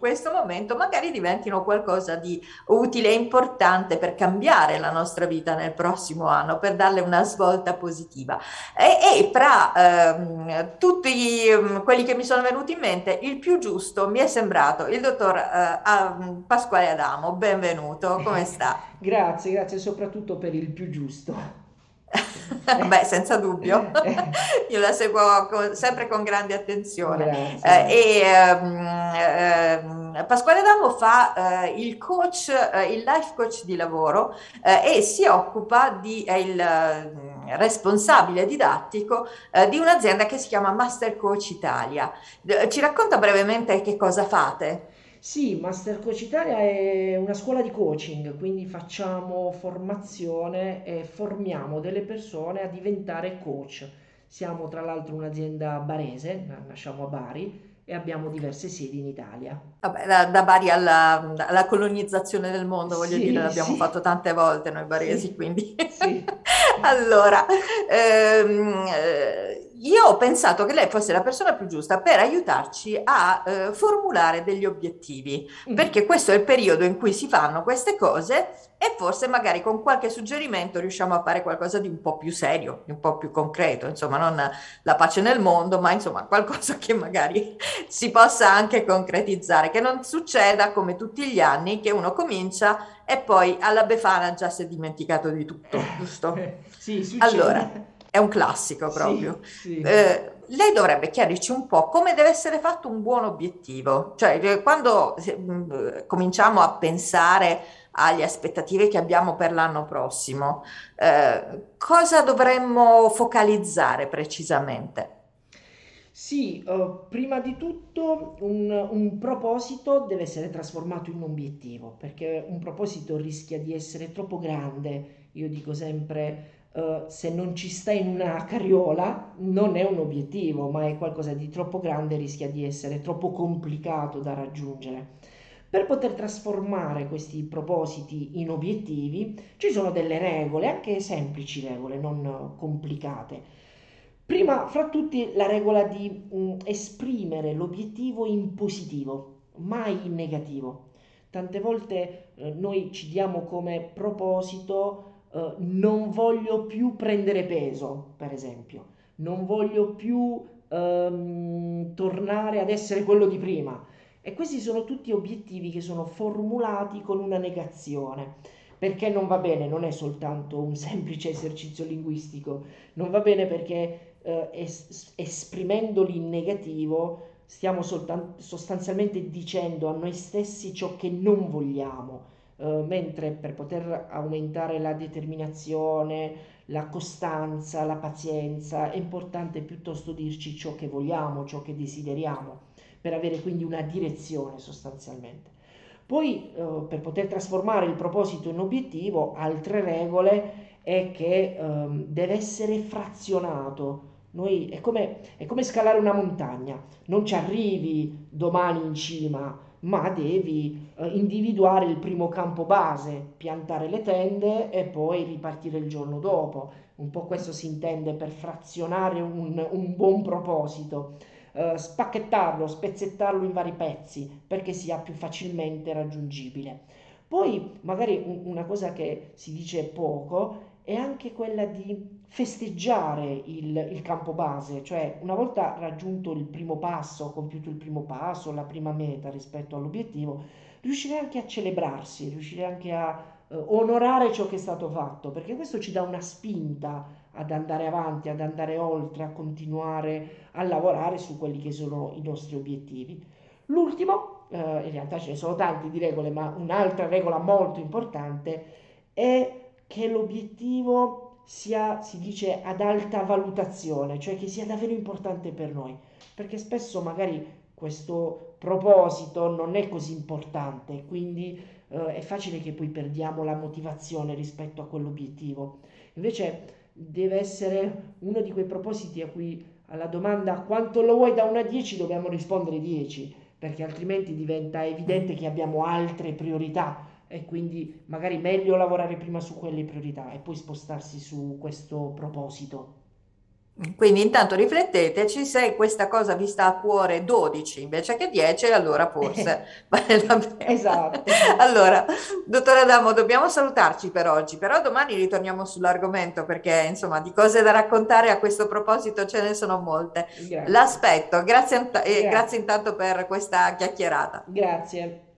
questo momento magari diventino qualcosa di utile e importante per cambiare la nostra vita nel prossimo anno, per darle una svolta positiva. E, e fra ehm, tutti ehm, quelli che mi sono venuti in mente, il più giusto mi è sembrato il dottor eh, Pasquale Adamo. Benvenuto, come sta? grazie, grazie soprattutto per il più giusto. Beh, senza dubbio, io la seguo con, sempre con grande attenzione. Eh, e um, uh, Pasquale Damo fa uh, il coach, uh, il life coach di lavoro e si occupa di, è il responsabile didattico di un'azienda che si chiama Master Coach Italia. Ci racconta brevemente che cosa fate? Sì, Master Coach Italia è una scuola di coaching, quindi facciamo formazione e formiamo delle persone a diventare coach. Siamo tra l'altro un'azienda barese, nasciamo a Bari e abbiamo diverse sedi in Italia. Vabbè, da, da Bari alla, alla, colonizzazione del mondo, voglio sì, dire, l'abbiamo sì. fatto tante volte noi baresi, sì, quindi... allora, ehm, eh, io ho pensato che lei fosse la persona più giusta per aiutarci a eh, formulare degli obiettivi, mm. perché questo è il periodo in cui si fanno queste cose e forse magari con qualche suggerimento riusciamo a fare qualcosa di un po' più serio, di un po' più concreto, insomma, non la pace nel mondo, ma insomma qualcosa che magari si possa anche concretizzare, che non succeda come tutti gli anni che uno comincia e poi alla Befana già si è dimenticato di tutto, giusto? sì, succede. Allora, è un classico proprio. Sì, sì. Eh, lei dovrebbe chiarirci un po' come deve essere fatto un buon obiettivo, cioè eh, quando eh, cominciamo a pensare alle aspettative che abbiamo per l'anno prossimo, eh, cosa dovremmo focalizzare precisamente? Sì, uh, prima di tutto un, un, proposito deve essere trasformato in un obiettivo, perché un proposito rischia di essere troppo grande. Io dico sempre Uh, se non ci sta in una carriola non è un obiettivo, ma è qualcosa di troppo grande, rischia di essere troppo complicato da raggiungere. Per poter trasformare questi propositi in obiettivi ci sono delle regole, anche semplici regole, non complicate. Prima fra tutti la regola di mh, mm, esprimere l'obiettivo in positivo, mai in negativo. Tante volte eh, noi ci diamo come proposito uh, non voglio più prendere peso, per esempio, non voglio più um, tornare ad essere quello di prima. E questi sono tutti obiettivi che sono formulati con una negazione. Perché non va bene, non è soltanto un semplice esercizio linguistico, non va bene perché eh, es- esprimendoli in negativo stiamo soltan- sostanzialmente dicendo a noi stessi ciò che non vogliamo eh, mentre per poter aumentare la determinazione, la costanza, la pazienza, è importante piuttosto dirci ciò che vogliamo, ciò che desideriamo, per avere quindi una direzione sostanzialmente. Poi eh, per poter trasformare il proposito in obiettivo, altre regole è che eh, deve essere frazionato. Noi, è, come, è come scalare una montagna, non ci arrivi domani in cima, ma devi eh, individuare il primo campo base, piantare le tende e poi ripartire il giorno dopo. Un po' questo si intende per frazionare un, un buon proposito, eh, spacchettarlo, spezzettarlo in vari pezzi perché sia più facilmente raggiungibile. Poi magari un, una cosa che si dice poco è anche quella di festeggiare il, il, campo base, cioè una volta raggiunto il primo passo, compiuto il primo passo, la prima meta rispetto all'obiettivo, riuscire anche a celebrarsi, riuscire anche a eh, onorare ciò che è stato fatto, perché questo ci dà una spinta ad andare avanti, ad andare oltre, a continuare a lavorare su quelli che sono i nostri obiettivi. L'ultimo, eh, in realtà ce ne sono tanti di regole, ma un'altra regola molto importante è che l'obiettivo sia, si dice, ad alta valutazione, cioè che sia davvero importante per noi, perché spesso magari questo proposito non è così importante, quindi eh, è facile che poi perdiamo la motivazione rispetto a quell'obiettivo. Invece deve essere uno di quei propositi a cui alla domanda quanto lo vuoi da 1 a 10 dobbiamo rispondere 10, perché altrimenti diventa evidente che abbiamo altre priorità e quindi magari meglio lavorare prima su quelle priorità e poi spostarsi su questo proposito. Quindi intanto rifletteteci, se questa cosa vi sta a cuore 12 invece che 10, allora forse vale la pena. Esatto. Allora, dottora Adamo, dobbiamo salutarci per oggi, però domani ritorniamo sull'argomento perché insomma di cose da raccontare a questo proposito ce ne sono molte. Grazie. L'aspetto, grazie, grazie Grazie. intanto per questa chiacchierata. Grazie.